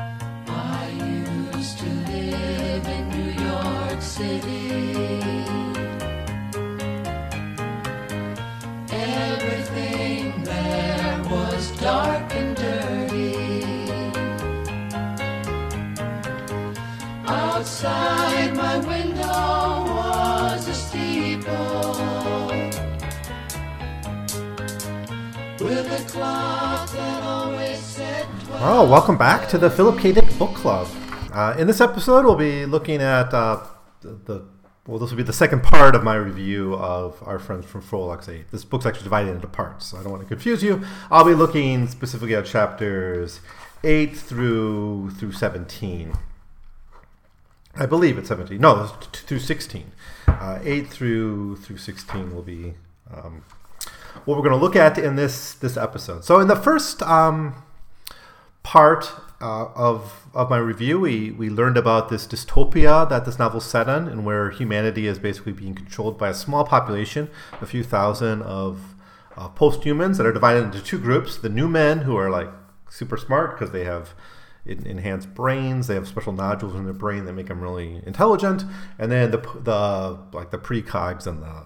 I said 12. Oh, welcome back to the Philip K. Dick Book Club. Uh, in this episode, we'll be looking at uh, the, the well, this will be the second part of my review of our friends from Frolix 8. This book's actually divided into parts, so I don't want to confuse you. I'll be looking specifically at chapters 8 through through 17. I believe it's 17. No, t- through 16. Uh, 8 through through 16 will be um, what we're going to look at in this this episode. So in the first um, part uh, of of my review, we, we learned about this dystopia that this novel's set in, and where humanity is basically being controlled by a small population, a few thousand of uh, post-humans that are divided into two groups: the new men who are like super smart because they have enhanced brains, they have special nodules in their brain that make them really intelligent, and then the the like the precogs and the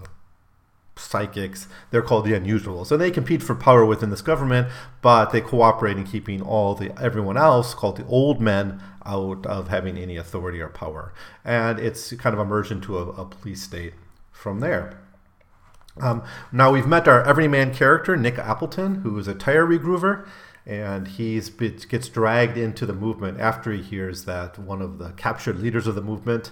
psychics. They're called the unusuals, and they compete for power within this government, but they cooperate in keeping all the everyone else, called the old men, out of having any authority or power. And it's kind of emerged into a, a police state from there. Um, now we've met our everyman character, Nick Appleton, who is a tire regroover, and he gets dragged into the movement after he hears that one of the captured leaders of the movement,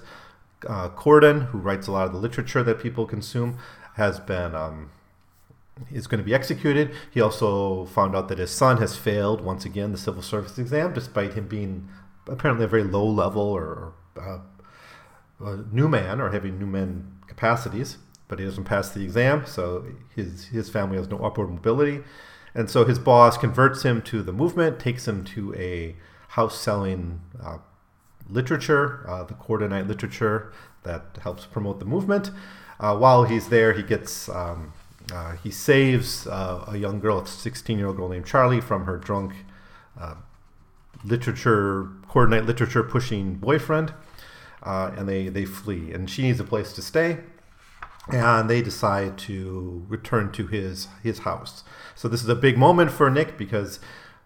uh, Cordon, who writes a lot of the literature that people consume, has been um, is going to be executed. He also found out that his son has failed once again the civil service exam, despite him being apparently a very low level or uh, new man or having new man capacities. But he doesn't pass the exam, so his his family has no upward mobility, and so his boss converts him to the movement, takes him to a house selling uh, literature, uh, the Cordonite literature that helps promote the movement. Uh, while he's there, he gets um, uh, he saves uh, a young girl, a 16 year old girl named Charlie, from her drunk uh, literature Cordonite literature pushing boyfriend, uh, and they they flee. And she needs a place to stay, and they decide to return to his his house. So this is a big moment for Nick because.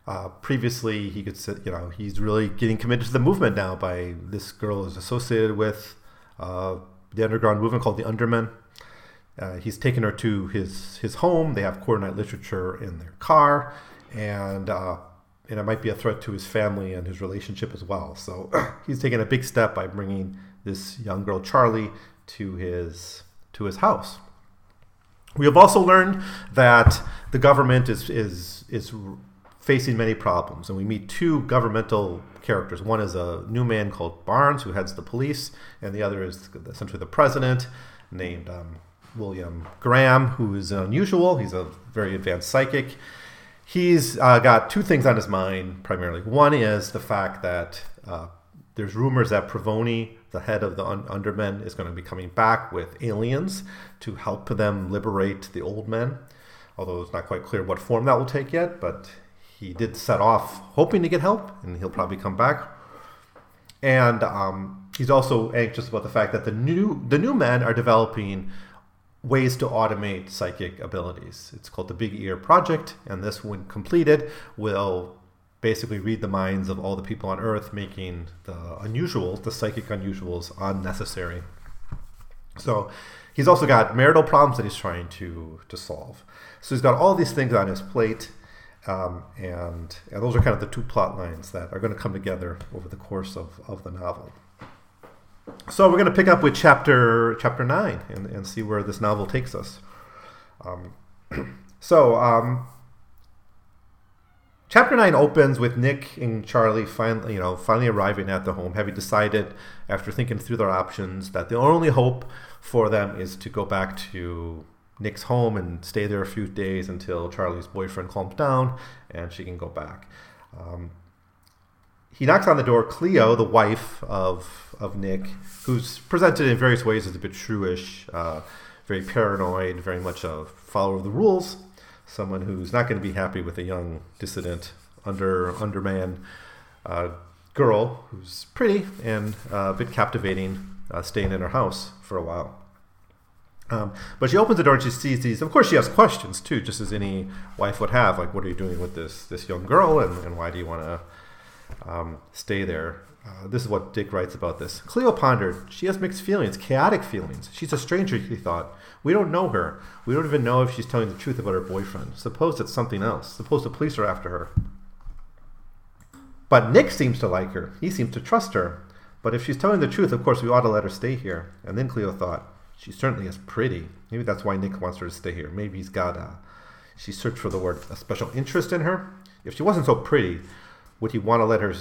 Uh, previously, he could sit, you know, he's really getting committed to the movement now by this girl is associated with uh, the underground movement called the Undermen. Uh, he's taken her to his his home. They have Cordonite literature in their car, and uh, and it might be a threat to his family and his relationship as well. So he's taken a big step by bringing this young girl Charlie to his to his house. We have also learned that the government is is is facing many problems, and we meet two governmental characters. One is a new man called Barnes, who heads the police, and the other is essentially the president, named um, William Graham, who is unusual. He's a very advanced psychic. He's uh, got two things on his mind primarily. One is the fact that uh, there's rumors that Provoni, the head of the un- Undermen, is going to be coming back with aliens to help them liberate the old men. Although it's not quite clear what form that will take yet, but he did set off hoping to get help, and he'll probably come back. And um, he's also anxious about the fact that the new the new men are developing ways to automate psychic abilities. It's called the Big Ear Project, and this, when completed, will basically read the minds of all the people on Earth, making the unusuals, the psychic unusuals, unnecessary. So he's also got marital problems that he's trying to to solve. So he's got all these things on his plate. Um, and, those are kind of the two plot lines that are going to come together over the course of, of the novel. So we're going to pick up with chapter chapter nine and, and see where this novel takes us. Um, so um, chapter nine opens with Nick and Charlie finally, you know, finally arriving at the home, having decided after thinking through their options that the only hope for them is to go back to Nick's home and stay there a few days until Charlie's boyfriend calms down and she can go back. Um, he knocks on the door. Cleo, the wife of of Nick, who's presented in various ways as a bit shrewish, uh, very paranoid, very much a follower of the rules, someone who's not going to be happy with a young dissident under underman uh, girl who's pretty and uh, a bit captivating, uh, staying in her house for a while. Um, but she opens the door and she sees these. Of course, she has questions too, just as any wife would have. Like, what are you doing with this this young girl, and, and why do you want to um, stay there? Uh, this is what Dick writes about this. Cleo pondered. She has mixed feelings, chaotic feelings. She's a stranger, he thought. We don't know her. We don't even know if she's telling the truth about her boyfriend. Suppose it's something else. Suppose the police are after her. But Nick seems to like her. He seems to trust her. But if she's telling the truth, of course, we ought to let her stay here. And then Cleo thought, she certainly is pretty. Maybe that's why Nick wants her to stay here. Maybe he's got a. She searched for the word a special interest in her. If she wasn't so pretty, would he want to let her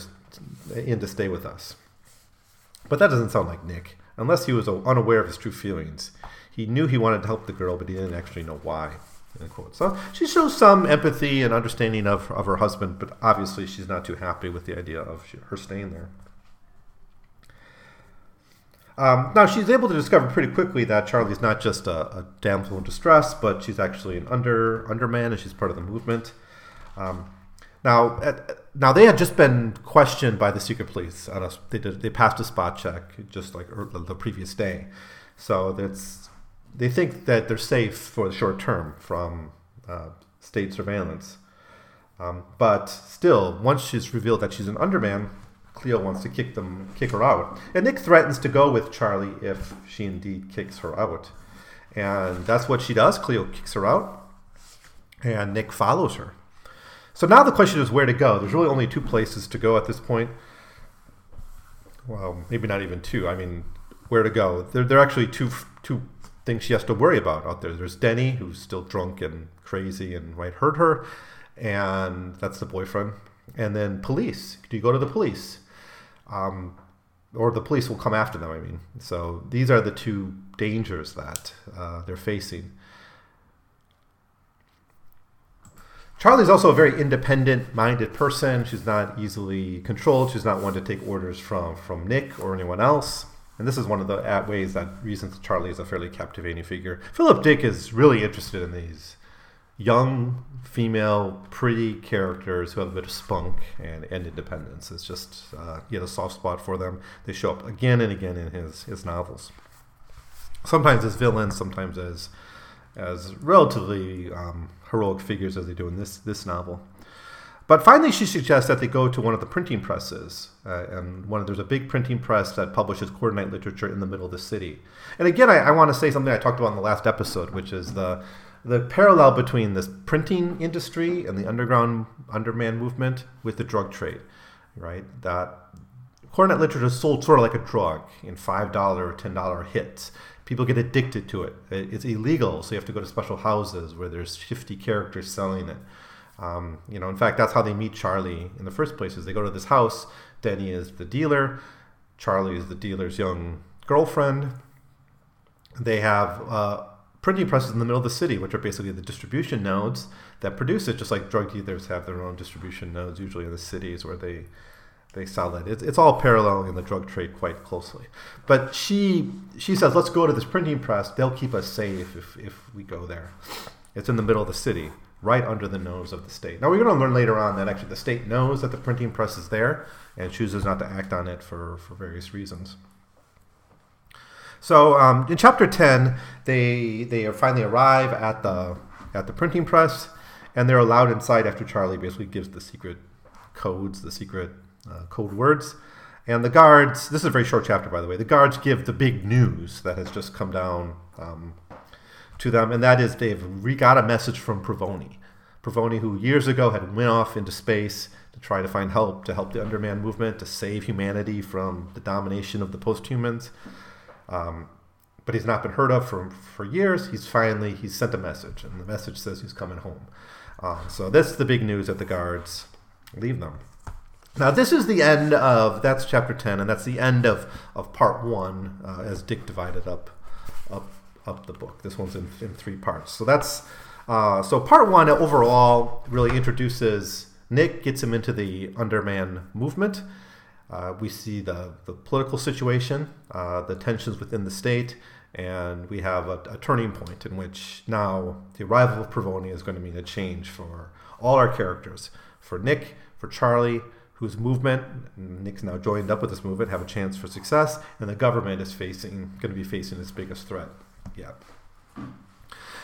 in to stay with us? But that doesn't sound like Nick, unless he was unaware of his true feelings. He knew he wanted to help the girl, but he didn't actually know why. So she shows some empathy and understanding of, of her husband, but obviously she's not too happy with the idea of her staying there. Um, now she's able to discover pretty quickly that Charlie's not just a, a, damsel in distress, but she's actually an under underman, and she's part of the movement. Um, now, at, now they had just been questioned by the secret police. A, they did they passed a spot check just like the previous day, so that's they think that they're safe for the short term from uh, state surveillance. Um, but still, once she's revealed that she's an underman, Cleo wants to kick them, kick her out, and Nick threatens to go with Charlie if she indeed kicks her out, and that's what she does. Cleo kicks her out, and Nick follows her. So now the question is where to go. There's really only two places to go at this point. Well, maybe not even two. I mean, where to go? There, there are actually two two things she has to worry about out there. There's Denny, who's still drunk and crazy and might hurt her, and that's the boyfriend. And then police. Do you go to the police? Um, or the police will come after them, I mean. So these are the two dangers that uh, they're facing. Charlie's also a very independent-minded person. She's not easily controlled. She's not one to take orders from from Nick or anyone else. And this is one of the ways that reasons Charlie is a fairly captivating figure. Philip Dick is really interested in these young, female, pretty characters who have a bit of spunk and, and independence. It's just uh, he has a soft spot for them. They show up again and again in his, his novels. Sometimes as villains, sometimes as as relatively um, heroic figures as they do in this this novel. But finally, she suggests that they go to one of the printing presses, uh, and one of, there's a big printing press that publishes quarter literature in the middle of the city. And again, I, I want to say something I talked about in the last episode, which is the the parallel between this printing industry and the underground underman movement with the drug trade, right? That Cornet literature is sold sort of like a drug in five dollar or ten dollar hits. People get addicted to it. It's illegal, so you have to go to special houses where there's 50 characters selling it. Um, you know, in fact, that's how they meet Charlie in the first place. Is they go to this house. Denny is the dealer. Charlie is the dealer's young girlfriend. They have uh, printing presses in the middle of the city, which are basically the distribution nodes that produce it. Just like drug dealers have their own distribution nodes, usually in the cities where they they sell it. It's, it's all paralleling in the drug trade quite closely. But she she says, let's go to this printing press. They'll keep us safe if, if we go there. It's in the middle of the city right under the nose of the state. Now, we're going to learn later on that actually the state knows that the printing press is there and chooses not to act on it for, for various reasons. So um, in chapter 10, they, they finally arrive at the, at the printing press and they're allowed inside after Charlie basically gives the secret codes, the secret uh, code words. And the guards, this is a very short chapter, by the way, the guards give the big news that has just come down um, to them, and that is they've re- got a message from Provoni. Provoni, who years ago had went off into space to try to find help, to help the Underman movement, to save humanity from the domination of the posthumans. Um, but he's not been heard of for, for years. He's finally he's sent a message, and the message says he's coming home. Uh, so that's the big news that the guards leave them. Now this is the end of that's chapter ten, and that's the end of of part one uh, as Dick divided up up up the book. This one's in, in three parts. So that's uh, so part one overall really introduces Nick, gets him into the Underman movement. Uh, we see the, the political situation, uh, the tensions within the state, and we have a, a, turning point in which now the arrival of Provoni is going to mean a change for all our characters. For Nick, for Charlie, whose movement, Nick's now joined up with this movement, have a chance for success, and the government is facing going to be facing its biggest threat yet.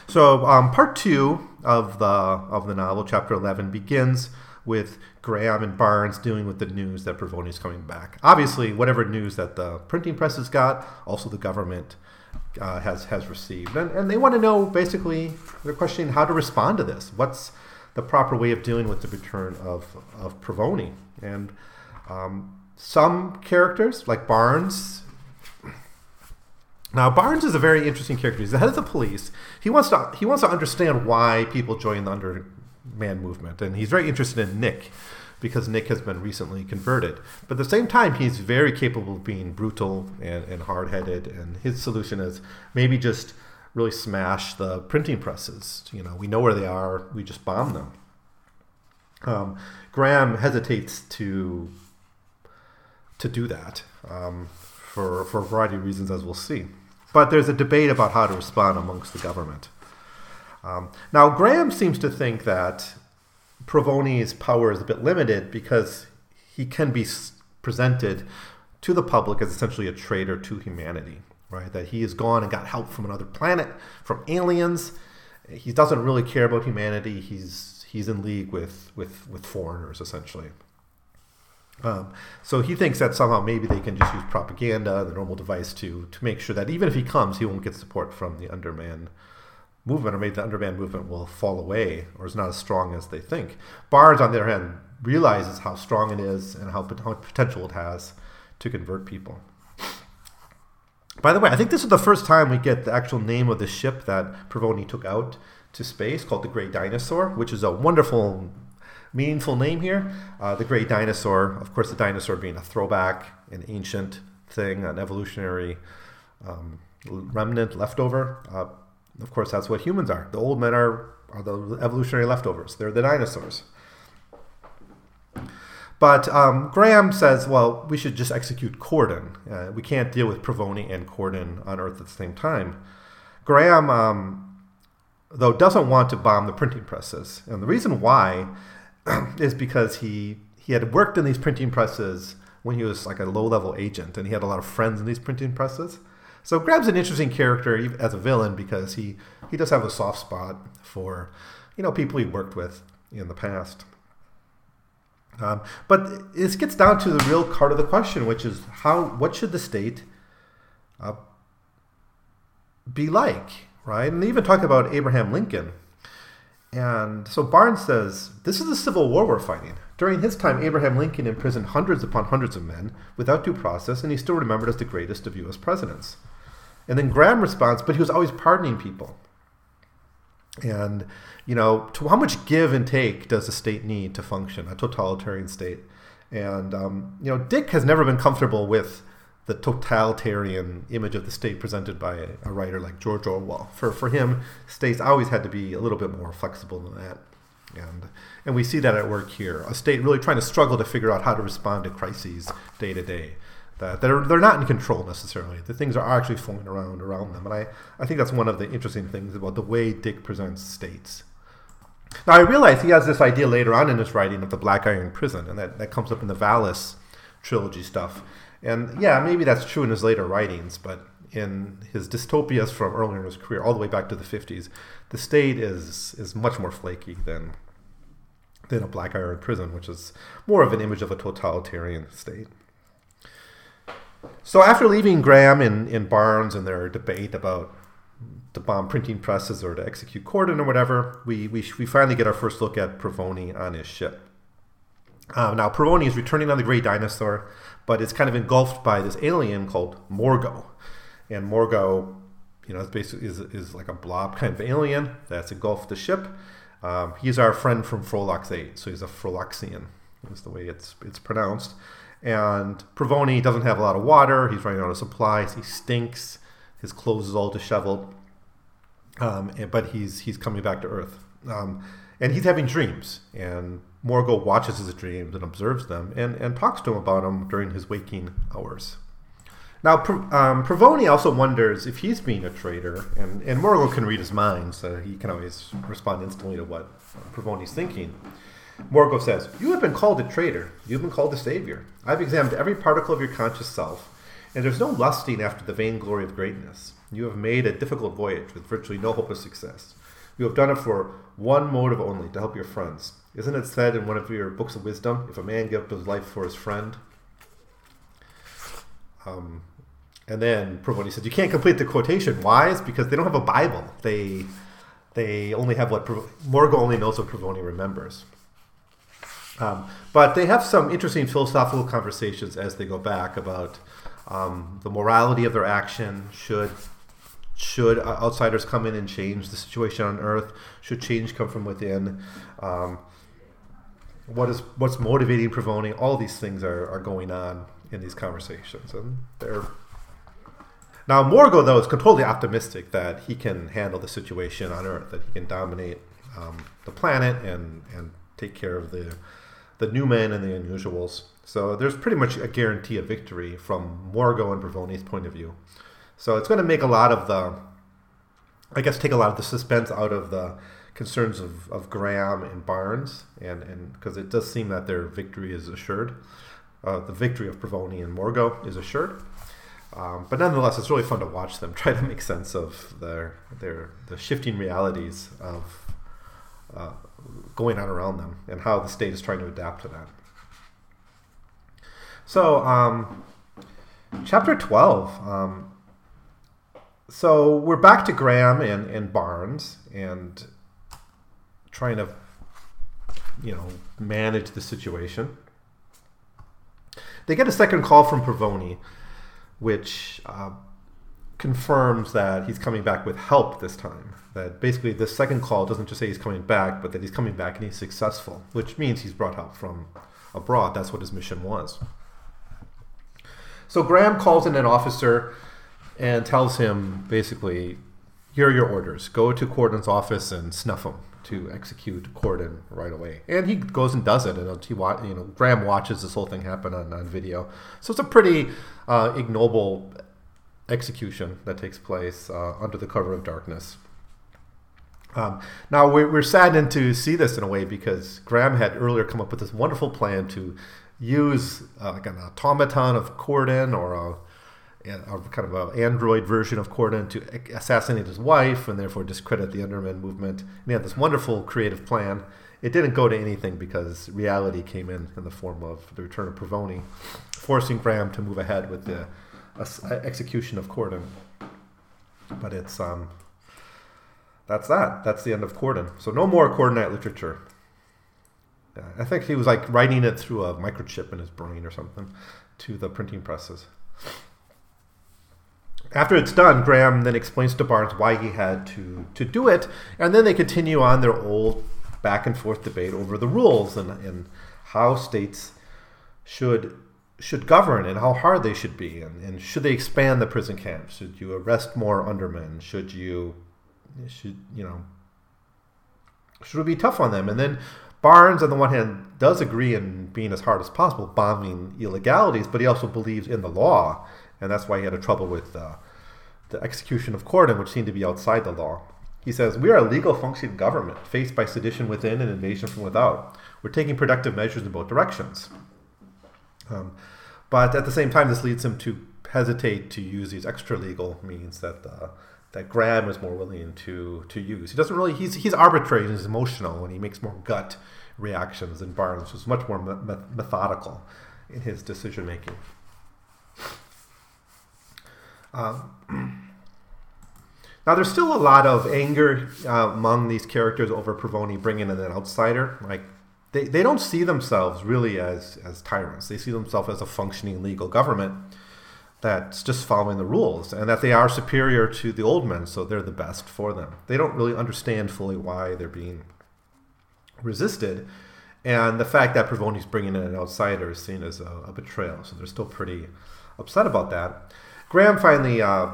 So um, part two of the of the novel, chapter eleven, begins with Graham and Barnes dealing with the news that Provoni is coming back. Obviously, whatever news that the printing press has got, also the government uh, has has received, and, and they want to know basically they're questioning how to respond to this. What's the proper way of dealing with the return of of Provoni and um, some characters like Barnes. Now Barnes is a very interesting character. He's the head of the police. He wants to he wants to understand why people join the underman movement, and he's very interested in Nick because Nick has been recently converted. But at the same time, he's very capable of being brutal and, and hard headed. And his solution is maybe just really smash the printing presses. You know, we know where they are, we just bomb them. Um, Graham hesitates to to do that um, for for a variety of reasons, as we'll see. But there's a debate about how to respond amongst the government. Um, now, Graham seems to think that Provoni's power is a bit limited because he can be presented to the public as essentially a traitor to humanity, right? That he has gone and got help from another planet, from aliens. He doesn't really care about humanity. He's he's in league with with with foreigners essentially. Um, so he thinks that somehow maybe they can just use propaganda, the normal device, to to make sure that even if he comes, he won't get support from the Underman movement, or maybe the underman movement will fall away or is not as strong as they think. Barnes, on the other hand, realizes how strong it is and how, how potential it has to convert people. By the way, I think this is the first time we get the actual name of the ship that Provoni took out to space, called the Gray Dinosaur, which is a wonderful, meaningful name here. Uh, the Gray Dinosaur, of course, the dinosaur being a throwback, an ancient thing, an evolutionary um, remnant, leftover. Uh, of course, that's what humans are. The old men are, are the evolutionary leftovers. They're the dinosaurs. But um, Graham says, well, we should just execute Cordon. Uh, we can't deal with Provoni and Cordon on Earth at the same time. Graham, um, though, doesn't want to bomb the printing presses. And the reason why is because he, he had worked in these printing presses when he was like a low level agent, and he had a lot of friends in these printing presses. So Grab's an interesting character as a villain because he, he does have a soft spot for, you know, people he worked with in the past. Um, but this gets down to the real part of the question, which is how what should the state uh, be like, right? And they even talk about Abraham Lincoln. And so Barnes says this is the Civil War we're fighting. During his time, Abraham Lincoln imprisoned hundreds upon hundreds of men without due process, and he's still remembered as the greatest of U.S. presidents. And then Graham responds, but he was always pardoning people. And, you know, to how much give and take does a state need to function, a totalitarian state? And, um, you know, Dick has never been comfortable with the totalitarian image of the state presented by a, a, writer like George Orwell. For, for him, states always had to be a little bit more flexible than that. And, and we see that at work here. A state really trying to struggle to figure out how to respond to crises day to day that they're they're not in control necessarily. The things are actually flowing around around them, and I, I think that's one of the interesting things about the way Dick presents states. Now I realize he has this idea later on in his writing of the Black Iron Prison, and that, that comes up in the Valis trilogy stuff. And yeah, maybe that's true in his later writings, but in his dystopias from earlier in his career, all the way back to the 50s, the state is is much more flaky than than a Black Iron Prison, which is more of an image of a totalitarian state. So after leaving Graham in, in Barnes and their debate about the bomb printing presses or to execute Cordon or whatever, we, we, we finally get our first look at Provoni on his ship. Uh, now, Provoni is returning on the Gray Dinosaur, but it's kind of engulfed by this alien called Morgo. And Morgo, you know, is basically is, is like a blob kind of alien that's engulfed the ship. Um, he's our friend from Frolix 8, so he's a Frolixan, is the way it's it's pronounced. And Provoni doesn't have a lot of water. He's running out of supplies. He stinks. His clothes is all disheveled. Um, but he's he's coming back to Earth. Um, and he's having dreams. And Morgo watches his dreams and observes them and, and talks to him about them during his waking hours. Now, um, Provoni also wonders if he's being a traitor, and, and Morgo can read his mind, so he can always respond instantly to what Provoni's thinking. Morgo says, You have been called a traitor. You have been called a savior. I've examined every particle of your conscious self, and there's no lusting after the vainglory of greatness. You have made a difficult voyage with virtually no hope of success. You have done it for one motive only, to help your friends. Isn't it said in one of your books of wisdom, if a man give up his life for his friend? Um, and then Provoni said, you can't complete the quotation. Why? It's because they don't have a Bible. They they only have what Morgo only knows what Provoni remembers. Um, but they have some interesting philosophical conversations as they go back about um, the morality of their action. Should should outsiders come in and change the situation on Earth? Should change come from within? Um, what is what's motivating Provoni? All these things are, are going on in these conversations, and they're now Morgo though is completely optimistic that he can handle the situation on Earth, that he can dominate um, the planet and and take care of the the new man and the unusuals. So there's pretty much a guarantee of victory from Morgo and Provoni's point of view. So it's going to make a lot of the, I guess, take a lot of the suspense out of the concerns of, of Graham and Barnes, and and because it does seem that their victory is assured, uh, the victory of Provoni and Morgo is assured. Um, but nonetheless, it's really fun to watch them try to make sense of their their the shifting realities of uh, going on around them and how the state is trying to adapt to that. So, um, chapter twelve. Um, so we're back to Graham and, and Barnes and trying to, you know, manage the situation. They get a second call from Provoni which uh, confirms that he's coming back with help this time. That basically the second call doesn't just say he's coming back, but that he's coming back and he's successful, which means he's brought help from abroad. That's what his mission was. So Graham calls in an officer and tells him basically, here are your orders. Go to Cordon's office and snuff him to execute Cordon right away. And he goes and does it, and he you know Graham watches this whole thing happen on, on video. So it's a pretty uh, ignoble execution that takes place uh, under the cover of darkness. Um, now we're, we're saddened to see this in a way because Graham had earlier come up with this wonderful plan to use uh, like an automaton of Cordon or a a kind of an android version of Cordon to assassinate his wife and therefore discredit the Undermen movement. And he had this wonderful creative plan. It didn't go to anything because reality came in in the form of the return of Provoni, forcing Graham to move ahead with the execution of Cordon. But it's um, that's that. That's the end of Corden. So no more Cordonite literature. I think he was like writing it through a microchip in his brain or something to the printing presses. After it's done, Graham then explains to Barnes why he had to, to do it, and then they continue on their old back and forth debate over the rules and, and how states should should govern and how hard they should be, and, and should they expand the prison camps? Should you arrest more undermen? Should you should you know should it be tough on them? And then Barnes, on the one hand, does agree in being as hard as possible, bombing illegalities, but he also believes in the law and that's why he had a trouble with uh, the execution of Cordon, which seemed to be outside the law. He says, We are a legal functioning government faced by sedition within and invasion from without. We're taking productive measures in both directions. Um, but at the same time, this leads him to hesitate to use these extra legal means that uh, that Graham is more willing to to use. He doesn't really he's he's arbitrary and he's emotional and he makes more gut reactions than Barnes, who's much more me- methodical in his decision making. Um, now, there's still a lot of anger uh, among these characters over Provoni bringing in an outsider. Like, they, they don't see themselves really as, as tyrants. They see themselves as a functioning legal government that's just following the rules and that they are superior to the old men, so they're the best for them. They don't really understand fully why they're being resisted. And the fact that Provoni's bringing in an outsider is seen as a, a betrayal, so they're still pretty upset about that. Graham finally, uh,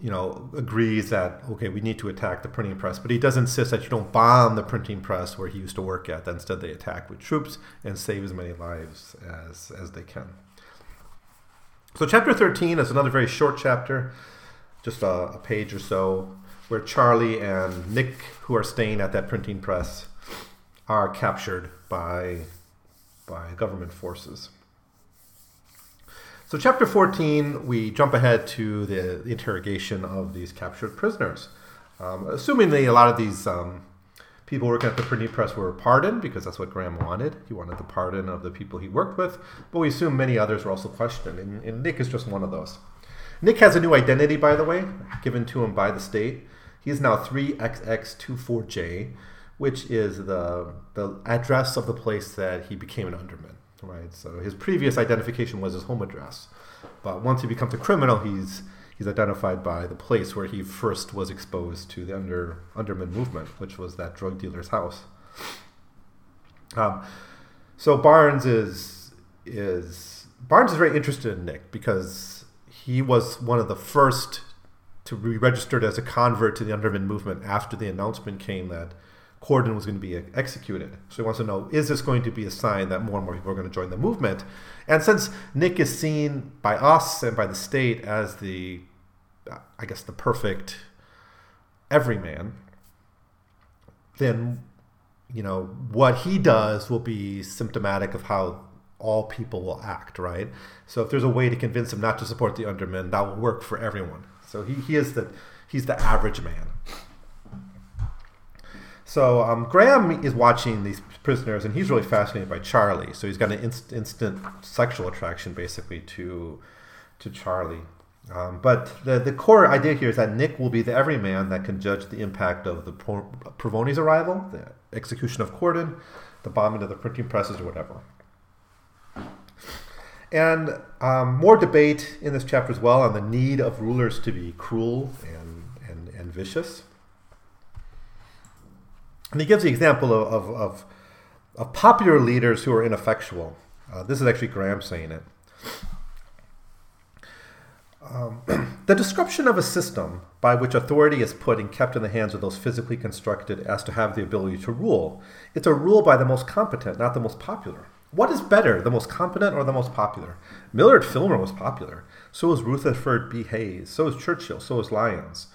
you know, agrees that okay, we need to attack the printing press, but he does insist that you don't bomb the printing press where he used to work at. That Instead, they attack with troops and save as many lives as as they can. So, chapter thirteen is another very short chapter, just a, a page or so, where Charlie and Nick, who are staying at that printing press, are captured by by government forces. So, chapter 14, we jump ahead to the, interrogation of these captured prisoners. Um, assuming a lot of these um, people working at the printing press were pardoned, because that's what Graham wanted. He wanted the pardon of the people he worked with, but we assume many others were also questioned, and, and Nick is just one of those. Nick has a new identity, by the way, given to him by the state. He is now 3XX24J, which is the, the address of the place that he became an underman right? So his previous identification was his home address, but once he becomes a criminal, he's he's identified by the place where he first was exposed to the under underman movement, which was that drug dealer's house. Um, so Barnes is is Barnes is very interested in Nick because he was one of the first to be registered as a convert to the underman movement after the announcement came that Cordon was going to be uh, executed. So he wants to know is this going to be a sign that more and more people are going to join the movement? And since Nick is seen by us and by the state as the, I guess, the perfect everyman, then, you know, what he does will be symptomatic of how all people will act, right? So if there's a way to convince him not to support the undermen, that will work for everyone. So he, he is the he's the average man. So um, Graham is watching these prisoners, and he's really fascinated by Charlie. So he's got an inst- instant sexual attraction, basically, to to Charlie. Um, but the, the core idea here is that Nick will be the everyman that can judge the impact of the Provoni's arrival, the execution of Cordon, the bombing of the printing presses, or whatever. And um, more debate in this chapter as well on the need of rulers to be cruel and, and, and vicious. And he gives the example of, of, of, of popular leaders who are ineffectual. Uh, this is actually Graham saying it. Um, the description of a system by which authority is put and kept in the hands of those physically constructed as to have the ability to rule. It's a rule by the most competent, not the most popular. What is better, the most competent or the most popular? Millard Fillmore was popular. So was Rutherford B. Hayes. So was Churchill. So was Lyons.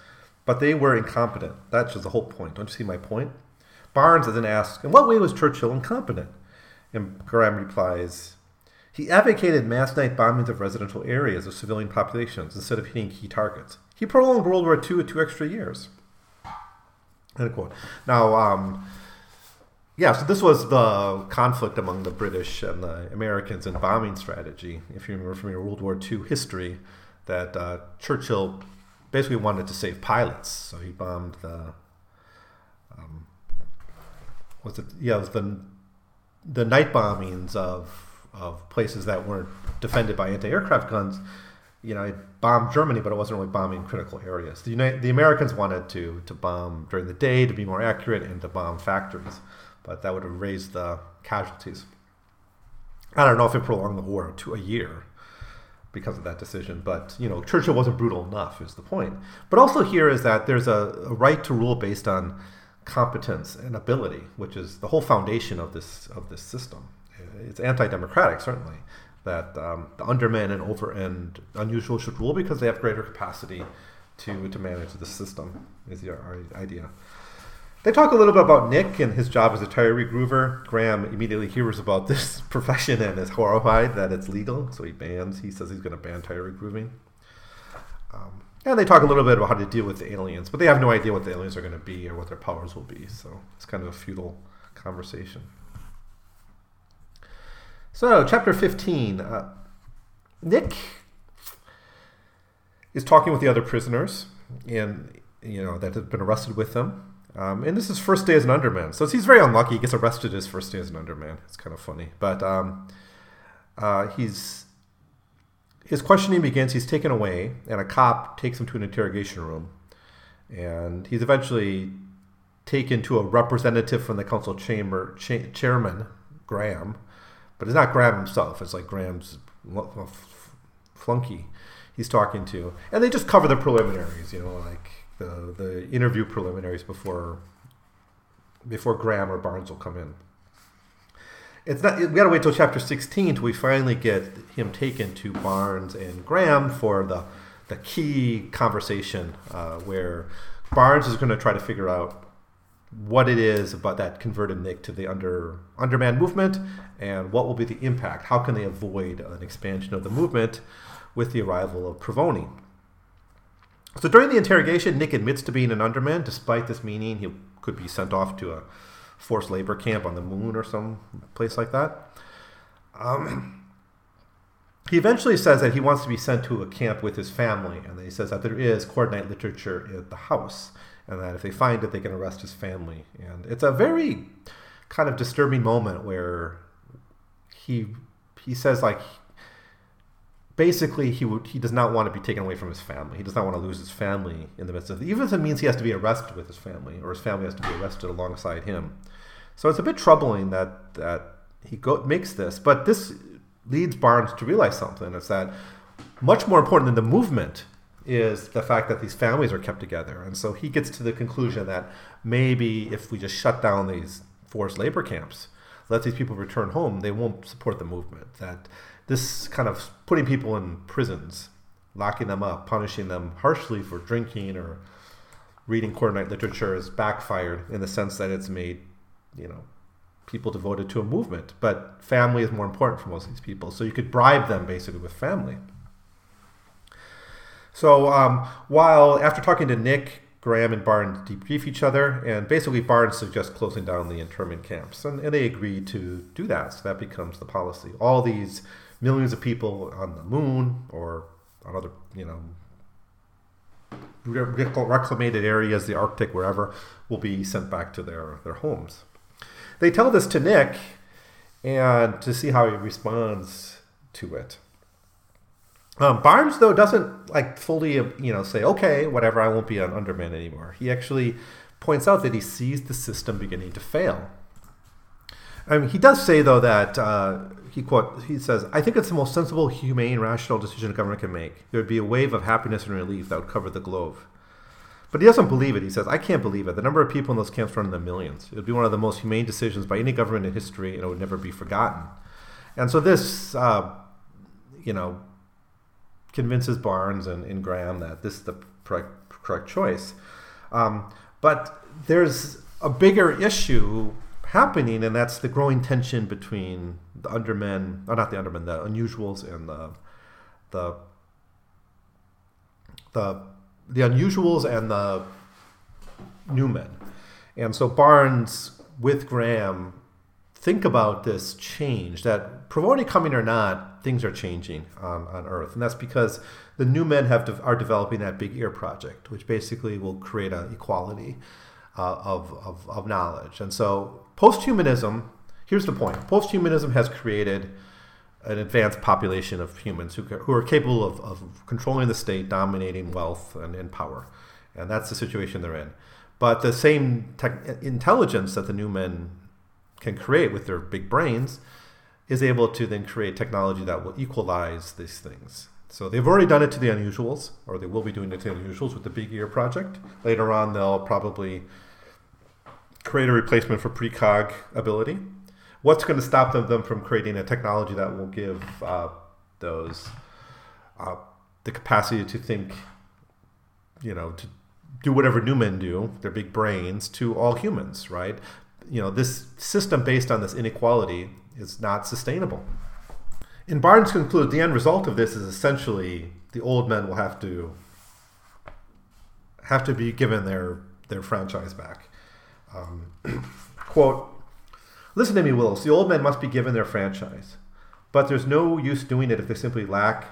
But they were incompetent. That's just the whole point. Don't you see my point? Barnes then asks, In what way was Churchill incompetent? And Graham replies, He advocated mass night bombings of residential areas of civilian populations instead of hitting key targets. He prolonged World War II with two extra years. End quote. Now, um, yeah, so this was the conflict among the British and the Americans in bombing strategy. If you remember from your World War II history, that uh, Churchill basically wanted to save pilots, so he bombed the um, was it yeah the the night bombings of of places that weren't defended by anti-aircraft guns you know it bombed germany but it wasn't really bombing critical areas the United, the americans wanted to to bomb during the day to be more accurate and to bomb factories but that would have raised the casualties i don't know if it prolonged the war to a year because of that decision. But you know, Churchill wasn't brutal enough, is the point. But also here is that there's a, a right to rule based on competence and ability, which is the whole foundation of this of this system. It's anti-democratic, certainly, that um, the undermen and over and unusual should rule because they have greater capacity to to manage the system. Is the idea. They talk a little bit about Nick and his job as a tire regroover. Graham immediately hears about this profession and is horrified that it's legal, so he bans. He says he's going to ban tire regrooving. Um, and they talk a little bit about how to deal with the aliens, but they have no idea what the aliens are going to be or what their powers will be. So it's kind of a futile conversation. So, chapter 15. Uh, Nick is talking with the other prisoners, and you know that have been arrested with them. Um, and this is first day as an underman, so he's very unlucky. He gets arrested his first day as an underman. It's kind of funny, but um, uh, he's his questioning begins. He's taken away, and a cop takes him to an interrogation room. And he's eventually taken to a representative from the council chamber, cha- chairman, Graham. But it's not Graham himself, it's like Graham's flunky he's talking to. And they just cover the preliminaries, you know, like the, the interview preliminaries before before Graham or Barnes will come in it's not we got to wait till chapter 16 till we finally get him taken to barnes and graham for the the key conversation uh, where barnes is going to try to figure out what it is about that converted Nick to the under underman movement, and what will be the impact. How can they avoid an expansion of the movement with the arrival of Provoni? So during the interrogation, Nick admits to being an underman, despite this meaning he could be sent off to a forced labor camp on the moon or some place like that. Um, he eventually says that he wants to be sent to a camp with his family, and he says that there is Cordonite literature at the house, and that if they find it, they can arrest his family. And it's a very kind of disturbing moment where he he says like basically he would he does not want to be taken away from his family. He does not want to lose his family in the midst of even if it means he has to be arrested with his family or his family has to be arrested alongside him. So it's a bit troubling that that he go, makes this, but this leads Barnes to realize something. It's that much more important than the movement is the fact that these families are kept together. And so he gets to the conclusion that maybe if we just shut down these forced labor camps, let these people return home, they won't support the movement. That this kind of putting people in prisons, locking them up, punishing them harshly for drinking or reading Cordonite literature has backfired in the sense that it's made, you know, people devoted to a movement. But family is more important for most of these people. So you could bribe them basically with family. So um, while after talking to Nick, Graham and Barnes debrief each other, and basically Barnes suggests closing down the internment camps, and, and they agree to do that. So that becomes the policy. All these millions of people on the moon or on other, you know, reclamated areas, the Arctic, wherever, will be sent back to their, their homes. They tell this to Nick and to see how he responds to it. Um, Barnes though doesn't like fully you know say okay whatever I won't be an underman anymore. He actually points out that he sees the system beginning to fail. I mean, he does say though that uh, he quote he says I think it's the most sensible, humane, rational decision a government can make. There would be a wave of happiness and relief that would cover the globe. But he doesn't believe it. He says, I can't believe it. The number of people in those camps run in the millions. It would be one of the most humane decisions by any government in history, and it would never be forgotten. And so this, uh, you know, convinces Barnes and, and, Graham that this is the correct, correct choice. Um, but there's a bigger issue happening, and that's the growing tension between the undermen, or not the undermen, the unusuals and the the the the unusuals and the new men. And so Barnes with Graham think about this change that Provoni coming or not, things are changing on, on Earth. And that's because the new men have de- are developing that big ear project, which basically will create an equality uh, of, of, of knowledge. And so post-humanism, here's the point. Post-humanism has created an advanced population of humans who, who are capable of, of controlling the state, dominating wealth and, and power. And that's the situation they're in. But the same tech, intelligence that the new men can create with their big brains is able to then create technology that will equalize these things. So they've already done it to the unusuals, or they will be doing it to the unusuals with the Big Ear project. Later on, they'll probably create a replacement for precog ability what's going to stop them, them from creating a technology that will give uh, those uh, the capacity to think, you know, to do whatever new men do, their big brains, to all humans, right? You know, this system based on this inequality is not sustainable. And Barnes concludes the end result of this is essentially the old men will have to have to be given their their franchise back. Um, quote Listen to me, Willis. The old men must be given their franchise. But there's no use doing it if they simply lack,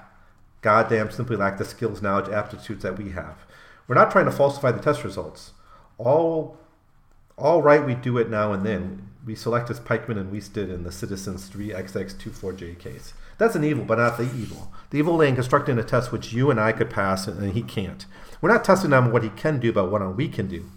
goddamn, simply lack the skills, knowledge, aptitudes that we have. We're not trying to falsify the test results. All, all right, we do it now and then. We select as Pikeman and Weiss did in the Citizens 3XX24J case. That's an evil, but not the evil. The evil lay in constructing a test which you and I could pass and he can't. We're not testing on what he can do, but what we can do.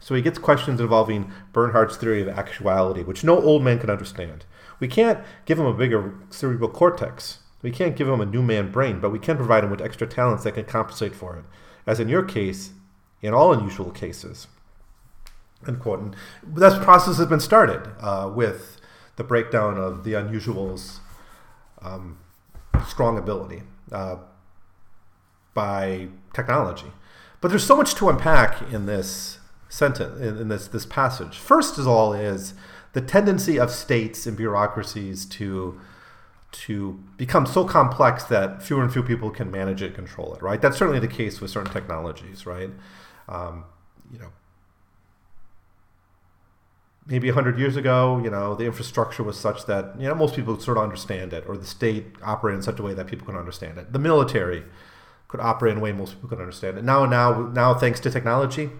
So he gets questions involving Bernhard's theory of actuality, which no old man can understand. We can't give him a bigger cerebral cortex. We can't give him a new man brain, but we can provide him with extra talents that can compensate for it, as in your case, in all unusual cases. End quote. And that process has been started uh, with the breakdown of the unusual's um, strong ability uh, by technology. But there's so much to unpack in this sentence in, in this this passage. First of all, is the tendency of states and bureaucracies to to become so complex that fewer and fewer people can manage it, control it. Right. That's certainly the case with certain technologies. Right. Um, you know, maybe 100 years ago, you know, the infrastructure was such that, you know, most people sort of understand it, or the state operated in such a way that people could understand it. The military could operate in a way most people could understand it. Now, now, now, thanks to technology,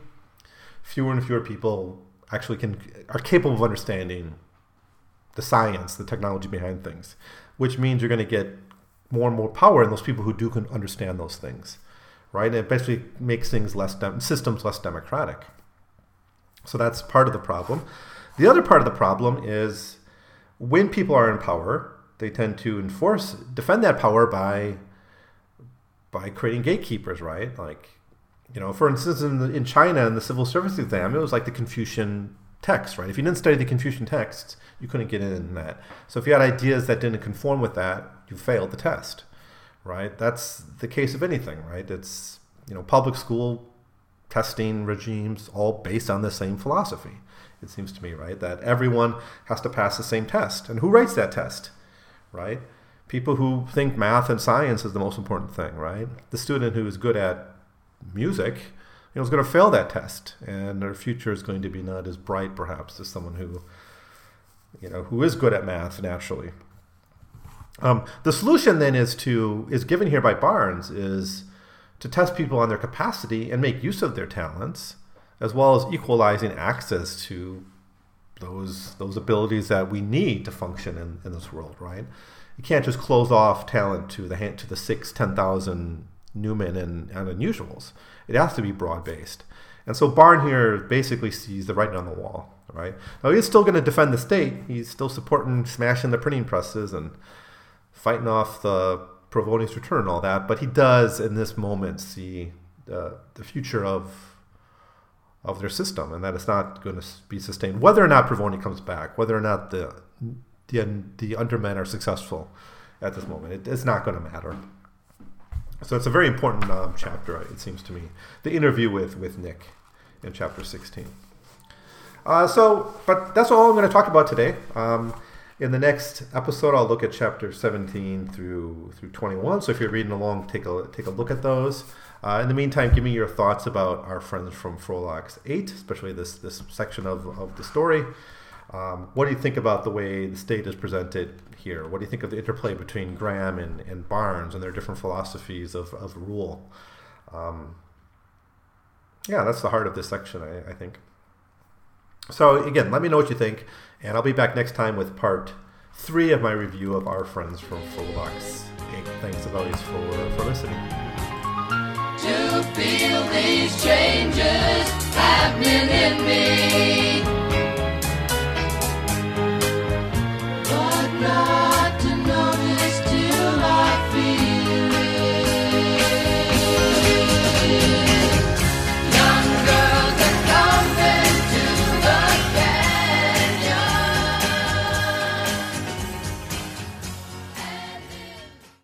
fewer and fewer people actually can are capable of understanding the science, the technology behind things, which means you're going to get more and more power in those people who do can understand those things, right? And it basically makes things less dem- systems less democratic. So that's part of the problem. The other part of the problem is when people are in power, they tend to enforce, defend that power by by creating gatekeepers, right? Like, you know, for instance, in, the, in China in the civil service exam, it was like the Confucian text, right? If you didn't study the Confucian texts, you couldn't get in that. So if you had ideas that didn't conform with that, you failed the test, right? That's the case of anything, right? It's you know, public school testing regimes all based on the same philosophy it seems to me, right? That everyone has to pass the same test. And who writes that test, right? People who think math and science is the most important thing, right? The student who is good at music, you know, is going to fail that test, and their future is going to be not as bright, perhaps, as someone who, you know, who is good at math naturally. Um, the solution then is to is given here by Barnes is to test people on their capacity and make use of their talents as well as equalizing access to those those abilities that we need to function in, in this world, right? You can't just close off talent to the to the six, ten thousand New Men and, and unusuals. It has to be broad based. And so Barn here basically sees the writing on the wall, right? Now he's still going to defend the state. He's still supporting smashing the printing presses and fighting off the Provoni's return and all that. But he does in this moment see the, the future of of their system, and that it's not going to be sustained. Whether or not Provoni comes back, whether or not the the, the undermen are successful at this moment, it, it's not going to matter. So it's a very important um, chapter, it seems to me. The interview with with Nick in chapter sixteen. Uh, so, but that's all I'm going to talk about today. Um, in the next episode, I'll look at chapter 17 through through 21. So if you're reading along, take a take a look at those. Uh, in the meantime, give me your thoughts about our friends from Frolix 8, especially this, this section of, of the story. Um, what do you think about the way the state is presented here? What do you think of the interplay between Gram and, and Barnes and their different philosophies of, of rule? Um, yeah, that's the heart of this section, I, I, think. So, again, let me know what you think, and I'll be back next time with part three of my review of Our Friends from Frolix Thanks, as always, for, for listening. To feel these changes happening in me.